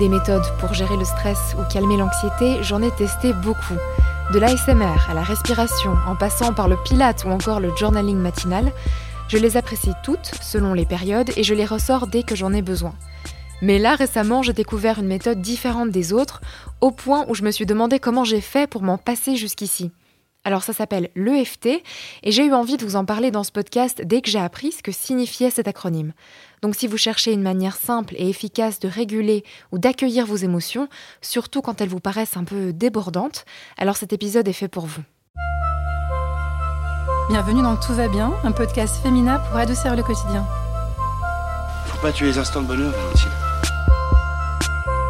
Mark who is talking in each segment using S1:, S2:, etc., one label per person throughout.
S1: Des méthodes pour gérer le stress ou calmer l'anxiété, j'en ai testé beaucoup. De l'ASMR à la respiration, en passant par le pilate ou encore le journaling matinal, je les apprécie toutes selon les périodes et je les ressors dès que j'en ai besoin. Mais là, récemment, j'ai découvert une méthode différente des autres, au point où je me suis demandé comment j'ai fait pour m'en passer jusqu'ici. Alors ça s'appelle l'EFT et j'ai eu envie de vous en parler dans ce podcast dès que j'ai appris ce que signifiait cet acronyme. Donc si vous cherchez une manière simple et efficace de réguler ou d'accueillir vos émotions, surtout quand elles vous paraissent un peu débordantes, alors cet épisode est fait pour vous.
S2: Bienvenue dans Tout va bien, un podcast féminin pour adoucir le quotidien.
S3: Faut pas tuer les instants de bonheur, Valentine.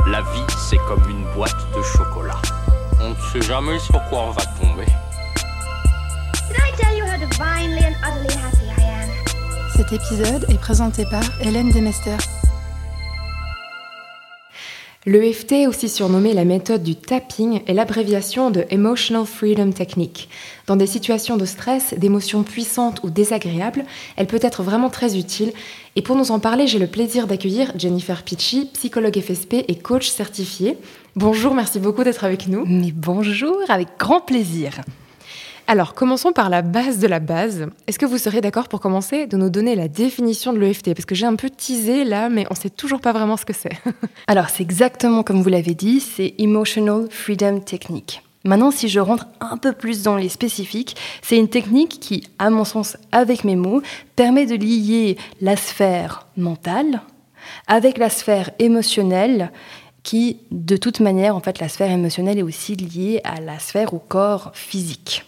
S4: La vie, c'est comme une boîte de chocolat. On ne sait jamais sur quoi on va tomber.
S5: Did I tell you how divinely and utterly happy I am?
S2: Cet épisode est présenté par Hélène Demester.
S1: L'EFT, aussi surnommé la méthode du tapping, est l'abréviation de Emotional Freedom Technique. Dans des situations de stress, d'émotions puissantes ou désagréables, elle peut être vraiment très utile. Et pour nous en parler, j'ai le plaisir d'accueillir Jennifer Pitchy, psychologue FSP et coach certifié. Bonjour, merci beaucoup d'être avec nous.
S6: Mais bonjour, avec grand plaisir.
S1: Alors, commençons par la base de la base. Est-ce que vous serez d'accord pour commencer de nous donner la définition de l'EFT Parce que j'ai un peu teasé là, mais on sait toujours pas vraiment ce que c'est.
S6: Alors, c'est exactement comme vous l'avez dit, c'est Emotional Freedom Technique. Maintenant, si je rentre un peu plus dans les spécifiques, c'est une technique qui, à mon sens, avec mes mots, permet de lier la sphère mentale avec la sphère émotionnelle qui, de toute manière, en fait, la sphère émotionnelle est aussi liée à la sphère au corps physique.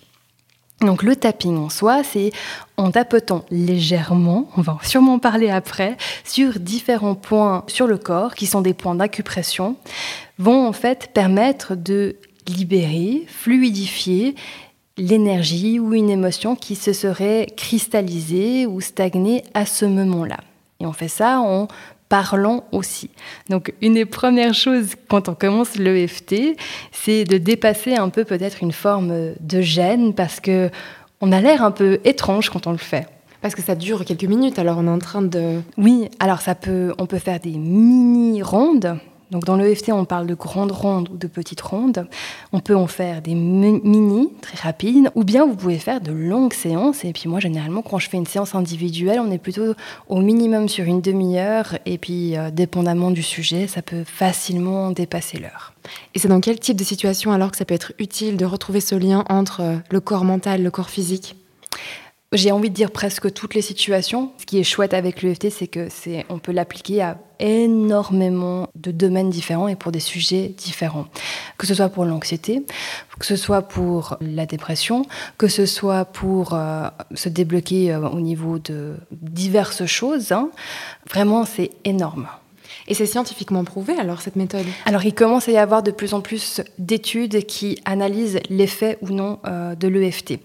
S6: Donc le tapping en soi, c'est en tapotant légèrement, on va sûrement parler après, sur différents points sur le corps, qui sont des points d'acupression, vont en fait permettre de libérer, fluidifier l'énergie ou une émotion qui se serait cristallisée ou stagnée à ce moment-là. Et on fait ça en parlant aussi. Donc une des premières choses quand on commence l'EFT, c'est de dépasser un peu peut-être une forme de gêne parce que on a l'air un peu étrange quand on le fait.
S1: Parce que ça dure quelques minutes, alors on est en train de...
S6: Oui, alors ça peut, on peut faire des mini rondes, donc dans l'EFT, on parle de grandes rondes ou de petites rondes. On peut en faire des mini, très rapides, ou bien vous pouvez faire de longues séances. Et puis moi, généralement, quand je fais une séance individuelle, on est plutôt au minimum sur une demi-heure. Et puis, euh, dépendamment du sujet, ça peut facilement dépasser l'heure.
S1: Et c'est dans quel type de situation alors que ça peut être utile de retrouver ce lien entre euh, le corps mental, le corps physique?
S6: J'ai envie de dire presque toutes les situations. Ce qui est chouette avec l'EFT, c'est que c'est, on peut l'appliquer à énormément de domaines différents et pour des sujets différents. Que ce soit pour l'anxiété, que ce soit pour la dépression, que ce soit pour euh, se débloquer euh, au niveau de diverses choses. Hein. Vraiment, c'est énorme.
S1: Et c'est scientifiquement prouvé alors cette méthode?
S6: Alors il commence à y avoir de plus en plus d'études qui analysent l'effet ou non euh, de l'EFT.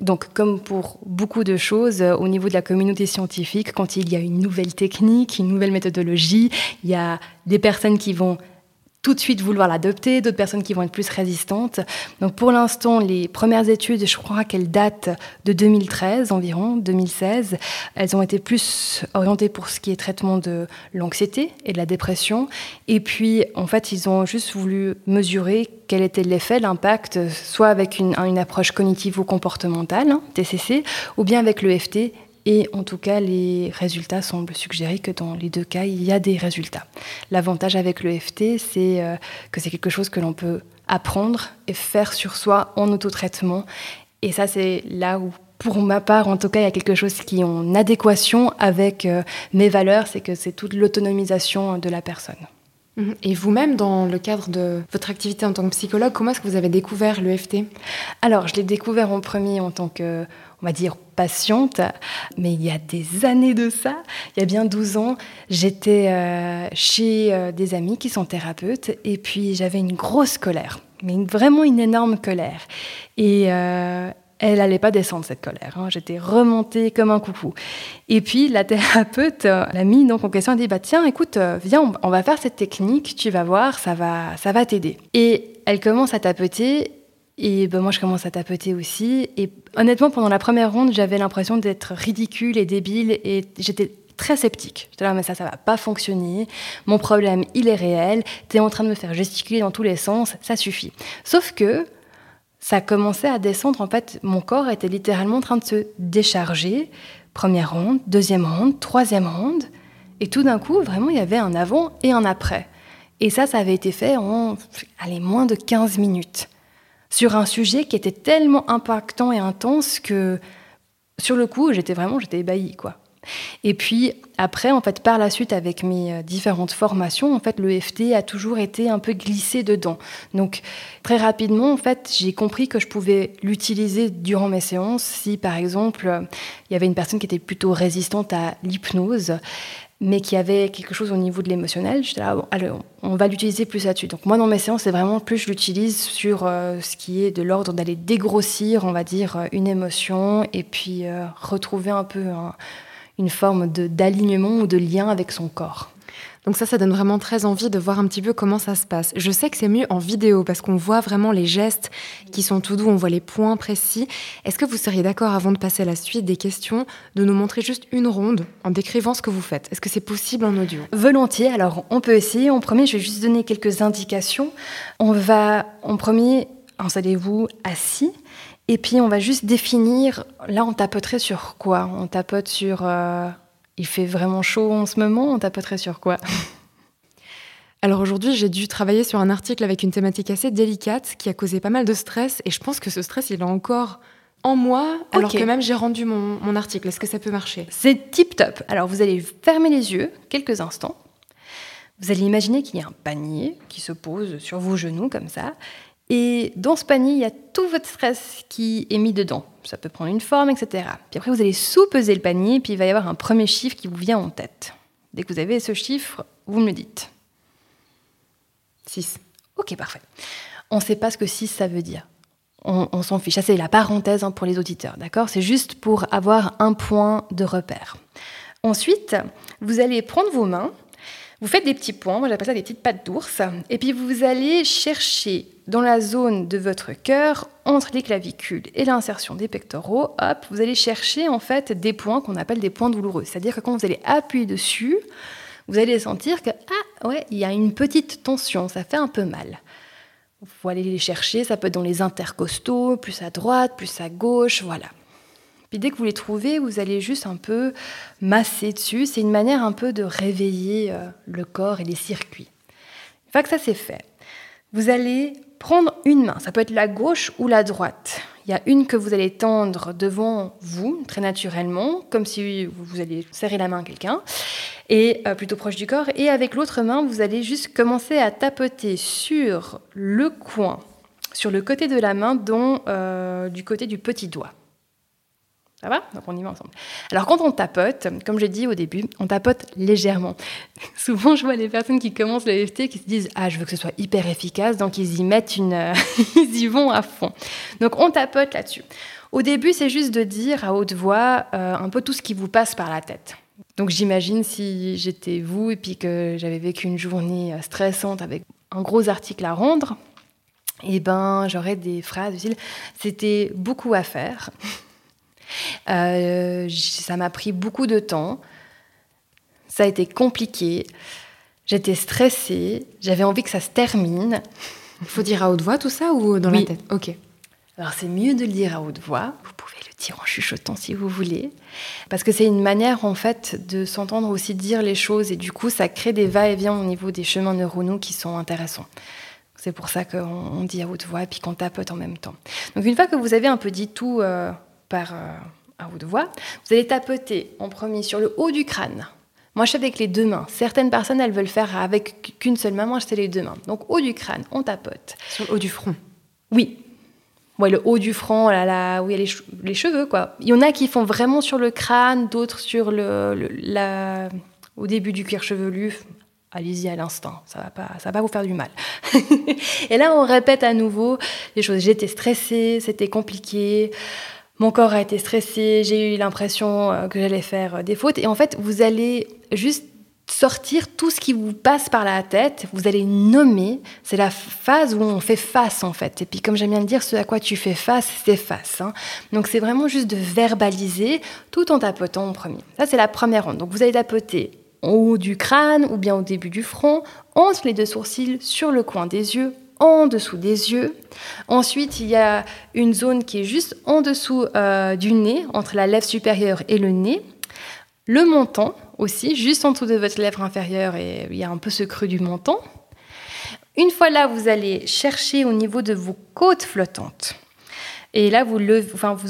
S6: Donc comme pour beaucoup de choses euh, au niveau de la communauté scientifique, quand il y a une nouvelle technique, une nouvelle méthodologie, il y a des personnes qui vont tout de suite vouloir l'adopter, d'autres personnes qui vont être plus résistantes. Donc pour l'instant, les premières études, je crois qu'elles datent de 2013 environ, 2016. Elles ont été plus orientées pour ce qui est traitement de l'anxiété et de la dépression. Et puis, en fait, ils ont juste voulu mesurer quel était l'effet, l'impact, soit avec une, approche cognitivo-comportementale, hein, TCC, ou bien avec l'EFT, et en tout cas, les résultats semblent suggérer que dans les deux cas, il y a des résultats. L'avantage avec l'EFT, c'est euh, que c'est quelque chose que l'on peut apprendre et faire sur soi en autotraitement. Et ça, c'est là où, pour ma part, en tout cas, il y a quelque chose qui est en adéquation avec euh, mes valeurs, c'est que c'est toute l'autonomisation de la personne.
S1: Mhm. Et vous-même, dans le cadre de votre activité en tant que psychologue, comment est-ce que vous avez découvert l'EFT
S6: Alors, je l'ai découvert en premier en tant que on va dire, patiente. Mais il y a des années de ça, il y a bien 12 ans, j'étais euh, chez euh, des amis qui sont thérapeutes et puis j'avais une grosse colère, mais vraiment une énorme colère. Et euh, elle n'allait pas descendre cette colère. Hein. J'étais remontée comme un coucou. Et puis la thérapeute, l'amie donc en question, a dit bah tiens, écoute, viens, on va faire cette technique, tu vas voir, ça va, ça va t'aider. Et elle commence à tapoter et ben, moi, je commence à tapoter aussi. Et honnêtement, pendant la première ronde, j'avais l'impression d'être ridicule et débile. Et j'étais très sceptique. J'étais là, mais ça, ça va pas fonctionner. Mon problème, il est réel. Tu es en train de me faire gesticuler dans tous les sens. Ça suffit. Sauf que ça commençait à descendre. En fait, mon corps était littéralement en train de se décharger. Première ronde, deuxième ronde, troisième ronde. Et tout d'un coup, vraiment, il y avait un avant et un après. Et ça, ça avait été fait en allez, moins de 15 minutes. Sur un sujet qui était tellement impactant et intense que, sur le coup, j'étais vraiment j'étais ébahie, quoi. Et puis après, en fait, par la suite, avec mes euh, différentes formations, en fait, l'EFT a toujours été un peu glissé dedans. Donc très rapidement, en fait, j'ai compris que je pouvais l'utiliser durant mes séances si, par exemple, euh, il y avait une personne qui était plutôt résistante à l'hypnose mais qui avait quelque chose au niveau de l'émotionnel, j'étais là, on va l'utiliser plus là-dessus. Donc moi, dans mes séances, c'est vraiment plus je l'utilise sur euh, ce qui est de l'ordre d'aller dégrossir, on va dire, une émotion, et puis retrouver un peu un, une forme d'alignement ou de lien avec son corps.
S1: Donc ça, ça donne vraiment très envie de voir un petit peu comment ça se passe. Je sais que c'est mieux en vidéo parce qu'on voit vraiment les gestes qui sont tout doux, on voit les points précis. Est-ce que vous seriez d'accord, avant de passer à la suite des questions, de nous montrer juste une ronde en décrivant ce que vous faites? Est-ce que c'est possible en audio?
S6: Volontiers. Alors, on peut essayer. En premier, je vais juste donner quelques indications. On va, en premier, installez-vous assis. Et puis on va juste définir, là on tapoterait sur quoi? On tapote sur... Euh, il fait vraiment chaud en ce moment, on tapoterait sur quoi?
S1: Alors aujourd'hui, j'ai dû travailler sur un article avec une thématique assez délicate qui a causé pas mal de stress et je pense que ce stress, il est encore en moi alors que même j'ai rendu mon, mon article. Est-ce que ça peut marcher?
S6: C'est tip top. Alors vous allez fermer les yeux quelques instants. Vous allez imaginer qu'il y a un panier qui se pose sur vos genoux comme ça et dans ce panier, il y a tout votre stress qui est mis dedans. Ça peut prendre une forme, etc. Puis après, vous allez sous-peser le panier, puis il va y avoir un premier chiffre qui vous vient en tête. Dès que vous avez ce chiffre, vous me le dites. 6. Ok, parfait. On ne sait pas ce que 6, ça veut dire. On, s'en fiche. Ça, c'est la parenthèse hein, pour les auditeurs, d'accord? C'est juste pour avoir un point de repère. Ensuite, vous allez prendre vos mains vous faites des petits points, moi j'appelle ça des petites pattes d'ours, et puis vous allez chercher dans la zone de votre cœur, entre les clavicules et l'insertion des pectoraux, hop, vous allez chercher en fait des points qu'on appelle des points douloureux. C'est-à-dire que quand vous allez appuyer dessus, vous allez sentir que ah ouais, il y a une petite tension, ça fait un peu mal. Vous aller les chercher, ça peut être dans les intercostaux, plus à droite, plus à gauche, voilà. Puis dès que vous les trouvez, vous allez juste un peu masser dessus. C'est une manière un peu de réveiller euh, le corps et les circuits. Une fois que ça c'est fait, vous allez prendre une main. Ça peut être la gauche ou la droite. Il y a une que vous allez tendre devant vous, très naturellement, comme si vous allez serrer la main à quelqu'un, et euh, plutôt proche du corps. Et avec l'autre main, vous allez juste commencer à tapoter sur le coin, sur le côté de la main, dont euh, du côté du petit doigt. Ça va Donc on y va ensemble. Alors quand on tapote, comme j'ai dit au début, on tapote légèrement. Souvent je vois les personnes qui commencent le FT qui se disent ah je veux que ce soit hyper efficace, donc ils y mettent une, ils y vont à fond. Donc on tapote là-dessus. Au début c'est juste de dire à haute voix euh, un peu tout ce qui vous passe par la tête. Donc j'imagine si j'étais vous et puis que j'avais vécu une journée euh, stressante avec un gros article à rendre, eh ben j'aurais des phrases utile c'était beaucoup à faire. Euh, ça m'a pris beaucoup de temps. Ça a été compliqué. J'étais stressée. J'avais envie que ça se termine.
S1: Il faut dire à haute voix tout ça ou dans la tête?
S6: Ok. Alors c'est mieux de le dire à haute voix. Vous pouvez le dire en chuchotant si vous voulez. Parce que c'est une manière en fait de s'entendre aussi dire les choses et du coup ça crée des va-et-vient au niveau des chemins neuronaux qui sont intéressants. C'est pour ça qu'on dit à haute voix et puis qu'on tapote en même temps. Donc une fois que vous avez un peu dit tout euh, par euh, à haute voix, vous allez tapoter en premier sur le haut du crâne. Moi, je fais avec les deux mains. Certaines personnes, elles veulent faire avec qu'une seule main. Moi, je fais les deux mains. Donc, haut du crâne, on tapote.
S1: Sur le haut du front
S6: Oui. Ouais, le haut du front, là, là, où il y a les, cheveux, quoi. Il y en a qui font vraiment sur le crâne, d'autres sur le, la, au début du cuir chevelu. Allez-y à l'instant, ça va pas, ça va pas vous faire du mal. et là, on répète à nouveau les choses. J'étais stressée, c'était compliqué. Mon corps a été stressé, j'ai eu l'impression euh, que j'allais faire euh, des fautes. Et en fait, vous allez juste sortir tout ce qui vous passe par la tête. Vous allez nommer. C'est la phase où on fait face en fait. Et puis comme j'aime bien le dire, ce à quoi tu fais face, c'est face. Hein. Donc c'est vraiment juste de verbaliser tout en tapotant en premier. Ça c'est la première ronde. Donc vous allez tapoter en haut du crâne ou bien au début du front, entre les deux sourcils, sur le coin des yeux, en dessous des yeux. Ensuite, il y a une zone qui est juste en dessous euh, du nez, entre la lèvre supérieure et le nez. Le menton aussi, juste en dessous de votre lèvre inférieure, et il y a un peu ce creux du menton. Une fois là, vous allez chercher au niveau de vos côtes flottantes. Et là, vous,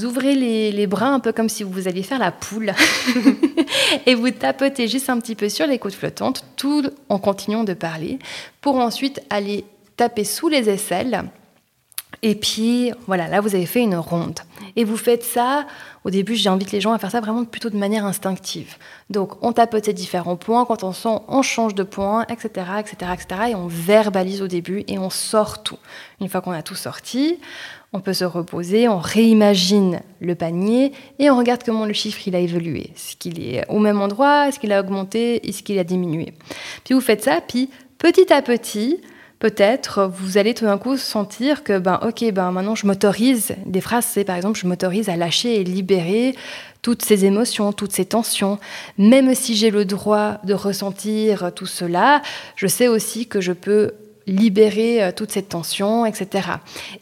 S6: ouvrez les, bras un peu comme si vous alliez faire la poule. et vous tapotez juste un petit peu sur les côtes flottantes, tout en continuant de parler, pour ensuite aller taper sous les aisselles. Et puis, voilà, là, vous avez fait une ronde. Et vous faites ça, au début, j'invite les gens à faire ça vraiment plutôt de manière instinctive. Donc, on tapote ces différents points, quand on sent, on change de point, etc., etc., etc., et on verbalise au début et on sort tout. Une fois qu'on a tout sorti, on peut se reposer, on réimagine le panier et on regarde comment le chiffre il a évolué. Est-ce qu'il est au même endroit? Est-ce qu'il a augmenté? Est-ce qu'il a diminué? Puis vous faites ça, puis petit à petit, peut-être vous allez tout d'un coup sentir que ben ok ben maintenant je m'autorise des phrases. C'est par exemple je m'autorise à lâcher et libérer toutes ces émotions toutes ces tensions. Même si j'ai le droit de ressentir tout cela je sais aussi que je peux libérer euh, toute cette tension etc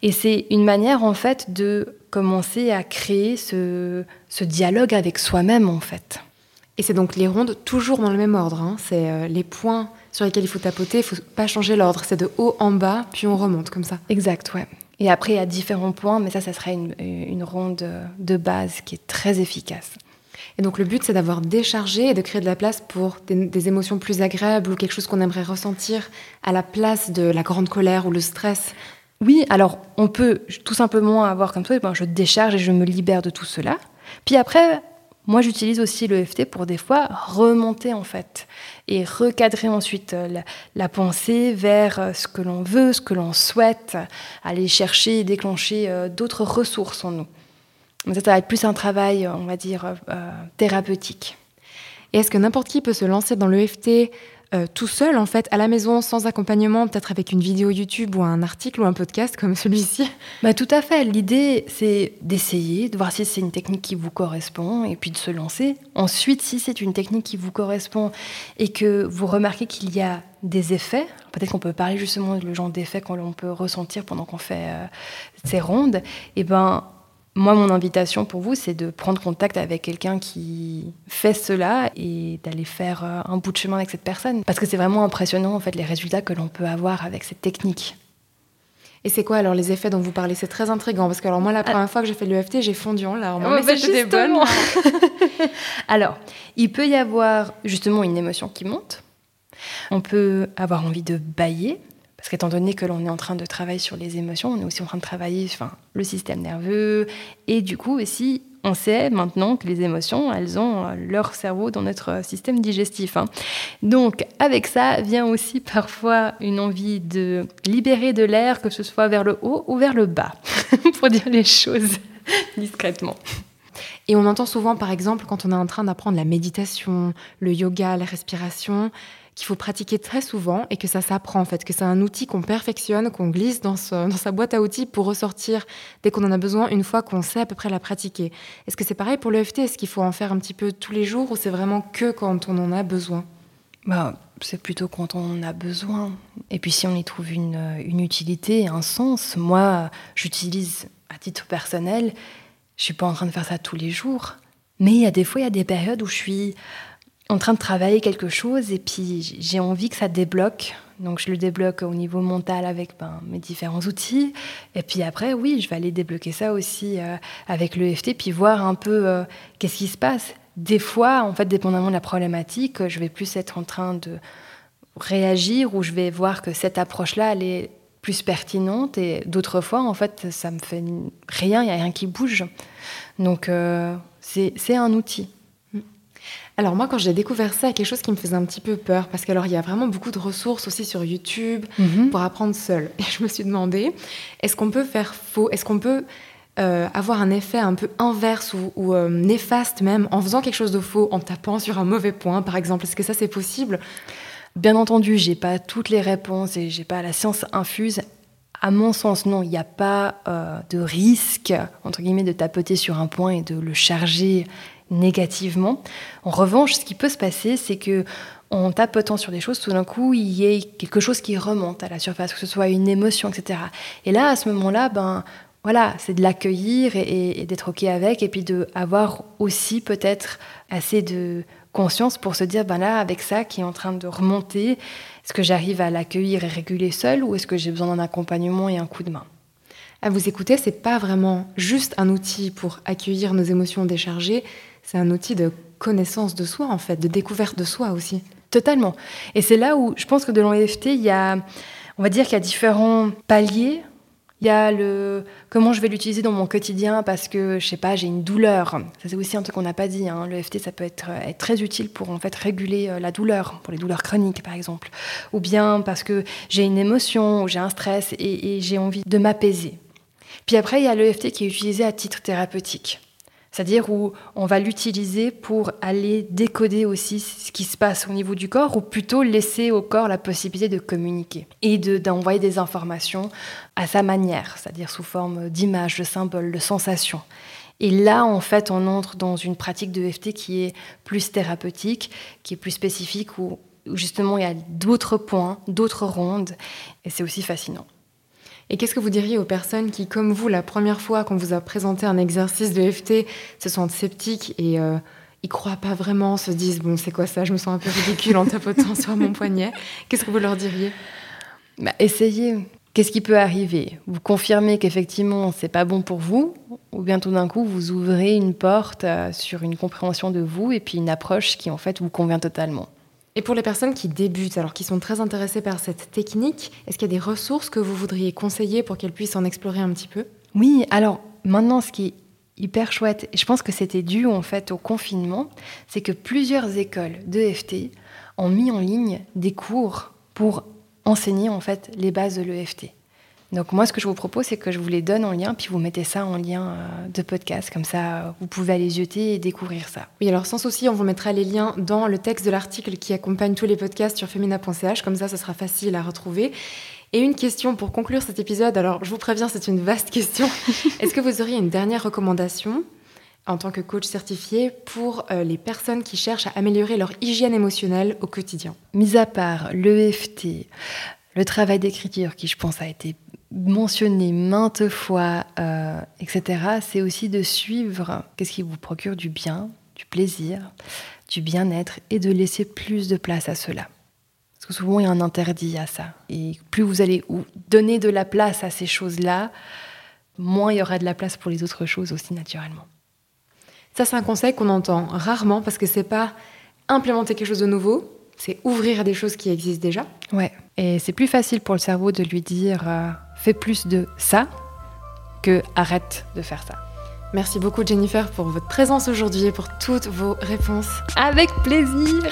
S6: et c'est une manière en fait de commencer à créer ce, dialogue avec soi-même en fait.
S1: Et c'est donc les rondes toujours dans le même ordre hein. c'est euh, les points sur lesquels il faut tapoter. Il ne faut pas changer l'ordre. C'est de haut en bas, puis on remonte comme ça.
S6: Exact, ouais. Et après, il y a différents points, mais ça, ça sera une, une ronde de base qui est très efficace.
S1: Et donc le but, c'est d'avoir déchargé et de créer de la place pour des, des émotions plus agréables ou quelque chose qu'on aimerait ressentir à la place de la grande colère ou le stress.
S6: Oui, alors on peut tout simplement avoir comme ça, ben, je décharge et je me libère de tout cela. Puis après, moi, j'utilise aussi l'EFT pour des fois remonter en fait et recadrer ensuite euh, la, pensée vers euh, ce que l'on veut, ce que l'on souhaite, aller chercher et déclencher euh, d'autres ressources en nous. Mais ça, ça va être plus un travail, on va dire, thérapeutique.
S1: Et est-ce que n'importe qui peut se lancer dans l'EFT euh, tout seul, en fait, à la maison, sans accompagnement, peut-être avec une vidéo YouTube ou un article ou un podcast comme celui-ci
S6: bah, Tout à fait. L'idée, c'est d'essayer, de voir si c'est une technique qui vous correspond et puis de se lancer. Ensuite, si c'est une technique qui vous correspond et que vous remarquez qu'il y a des effets, peut-être qu'on peut parler justement du genre d'effets qu'on peut ressentir pendant qu'on fait euh, ces rondes, et eh ben moi, mon invitation pour vous, c'est de prendre contact avec quelqu'un qui fait cela et d'aller faire euh, un bout de chemin avec cette personne. Parce que c'est vraiment impressionnant, en fait, les résultats que l'on peut avoir avec cette technique.
S1: Et c'est quoi alors les effets dont vous parlez? C'est très intriguant parce que alors moi la première ah. fois que j'ai fait l'EFT, j'ai fondu en larmes.
S6: Oh, mais c'était bonne. alors, il peut y avoir justement une émotion qui monte. On peut avoir envie de bailler, parce qu'étant donné que l'on est en train de travailler sur les émotions, on est aussi en train de travailler enfin, le système nerveux. Et du coup, aussi, on sait maintenant que les émotions, elles ont euh, leur cerveau dans notre système digestif. Hein. Donc, avec ça vient aussi parfois une envie de libérer de l'air, que ce soit vers le haut ou vers le bas, pour dire les choses discrètement.
S1: Et on entend souvent, par exemple, quand on est en train d'apprendre la méditation, le yoga, la respiration, qu'il faut pratiquer très souvent et que ça s'apprend en fait, que c'est un outil qu'on perfectionne, qu'on glisse dans, sa boîte à outils pour ressortir dès qu'on en a besoin une fois qu'on sait à peu près la pratiquer. Est-ce que c'est pareil pour l'EFT Est-ce qu'il faut en faire un petit peu tous les jours ou c'est vraiment que quand on en a besoin?
S6: Bah, C'est plutôt quand on en a besoin. Et puis si on y trouve une, une utilité, un sens, moi j'utilise à titre personnel, je suis pas en train de faire ça tous les jours. Mais il y a des fois, il y a des périodes où je suis en train de travailler quelque chose et puis j'ai envie que ça débloque. Donc je le débloque au niveau mental avec ben, mes différents outils. Et puis après, oui, je vais aller débloquer ça aussi euh, avec l'EFT, puis voir un peu euh, qu'est-ce qui se passe. Des fois, en fait, dépendamment de la problématique, je vais plus être en train de réagir ou je vais voir que cette approche-là, elle est plus pertinente. Et d'autres fois, en fait, ça me fait rien, il n'y a rien qui bouge. Donc euh, c'est un outil.
S1: Alors moi, quand j'ai découvert ça, il quelque chose qui me faisait un petit peu peur, parce qu'il y a vraiment beaucoup de ressources aussi sur YouTube -hmm. pour apprendre seul. Et je me suis demandé, est-ce qu'on peut faire faux? Est-ce qu'on peut euh, avoir un effet un peu inverse ou, euh, néfaste même en faisant quelque chose de faux, en tapant sur un mauvais point par exemple? Est-ce que ça c'est possible?
S6: Bien entendu, j'ai pas toutes les réponses et j'ai pas la science infuse. À mon sens, non, il n'y a pas euh, de risque, entre guillemets, de tapoter sur un point et de le charger négativement. En revanche, ce qui peut se passer, c'est que en tapotant sur des choses, tout d'un coup, il y ait quelque chose qui remonte à la surface, que ce soit une émotion, etc. Et là, à ce moment-là, ben, voilà, c'est de l'accueillir et, d'être OK avec, et puis d'avoir aussi peut-être assez de conscience pour se dire, ben là, avec ça qui est en train de remonter, est-ce que j'arrive à l'accueillir et réguler seul, ou est-ce que j'ai besoin d'un accompagnement et un coup de main?
S1: À vous écouter, c'est pas vraiment juste un outil pour accueillir nos émotions déchargées, c'est un outil de connaissance de soi, en fait, de découverte de soi aussi.
S6: Totalement. Et c'est là où je pense que de l'EFT, il y a, on va dire qu'il y a différents paliers il y a le comment je vais l'utiliser dans mon quotidien parce que je sais pas, j'ai une douleur. Ça c'est aussi un truc qu'on n'a pas dit. Hein. Le FT ça peut être, être, très utile pour en fait réguler euh, la douleur, pour les douleurs chroniques par exemple, ou bien parce que j'ai une émotion ou j'ai un stress et, et j'ai envie de m'apaiser. Puis après il y a l'EFT qui est utilisé à titre thérapeutique c'est-à-dire où on va l'utiliser pour aller décoder aussi ce qui se passe au niveau du corps, ou plutôt laisser au corps la possibilité de communiquer et d'envoyer des informations à sa manière, c'est-à-dire sous forme d'images, de symboles, de sensations. Et là, en fait, on entre dans une pratique de FT qui est plus thérapeutique, qui est plus spécifique, où justement il y a d'autres points, d'autres rondes, et c'est aussi fascinant.
S1: Et qu'est-ce que vous diriez aux personnes qui, comme vous, la première fois qu'on vous a présenté un exercice de FT, se sentent sceptiques et euh, ils croient pas vraiment, se disent bon c'est quoi ça, je me sens un peu ridicule en tapotant sur mon poignet. Qu'est-ce que vous leur diriez?
S6: Bah, Essayez. Qu'est-ce qui peut arriver? Vous confirmez qu'effectivement c'est pas bon pour vous, ou bien tout d'un coup vous ouvrez une porte euh, sur une compréhension de vous et puis une approche qui en fait vous convient totalement.
S1: Et pour les personnes qui débutent, alors qui sont très intéressées par cette technique, est-ce qu'il y a des ressources que vous voudriez conseiller pour qu'elles puissent en explorer un petit peu?
S6: Oui, alors maintenant ce qui est hyper chouette, et je pense que c'était dû en fait au confinement, c'est que plusieurs écoles d'EFT ont mis en ligne des cours pour enseigner en fait les bases de l'EFT. Donc moi, ce que je vous propose, c'est que je vous les donne en lien, puis vous mettez ça en lien euh, de podcast, comme ça, vous pouvez aller jeter et découvrir ça.
S1: Oui, alors sans souci, on vous mettra les liens dans le texte de l'article qui accompagne tous les podcasts sur femina.ch, comme ça, ce sera facile à retrouver. Et une question pour conclure cet épisode, alors je vous préviens, c'est une vaste question. Est-ce que vous auriez une dernière recommandation en tant que coach certifié pour euh, les personnes qui cherchent à améliorer leur hygiène émotionnelle au quotidien?
S6: Mis à part l'EFT, le travail d'écriture qui, je pense, a été mentionné maintes fois, euh, etc., c'est aussi de suivre qu'est-ce qui vous procure du bien, du plaisir, du bien-être et de laisser plus de place à cela. Parce que souvent, il y a un interdit à ça. Et plus vous allez donner de la place à ces choses-là, moins il y aura de la place pour les autres choses aussi naturellement.
S1: Ça, c'est un conseil qu'on entend rarement parce que c'est pas implémenter quelque chose de nouveau, c'est ouvrir des choses qui existent déjà.
S6: Ouais, et c'est plus facile pour le cerveau de lui dire euh, fais plus de ça que arrête de faire ça.
S1: Merci beaucoup Jennifer pour votre présence aujourd'hui et pour toutes vos réponses.
S6: Avec plaisir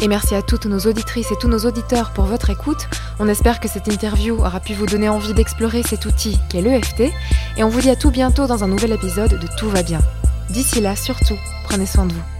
S1: Et merci à toutes nos auditrices et tous nos auditeurs pour votre écoute. On espère que cette interview aura pu vous donner envie d'explorer cet outil qu'est l'EFT. Et on vous dit à tout bientôt dans un nouvel épisode de Tout va bien. D'ici là, surtout, prenez soin de vous.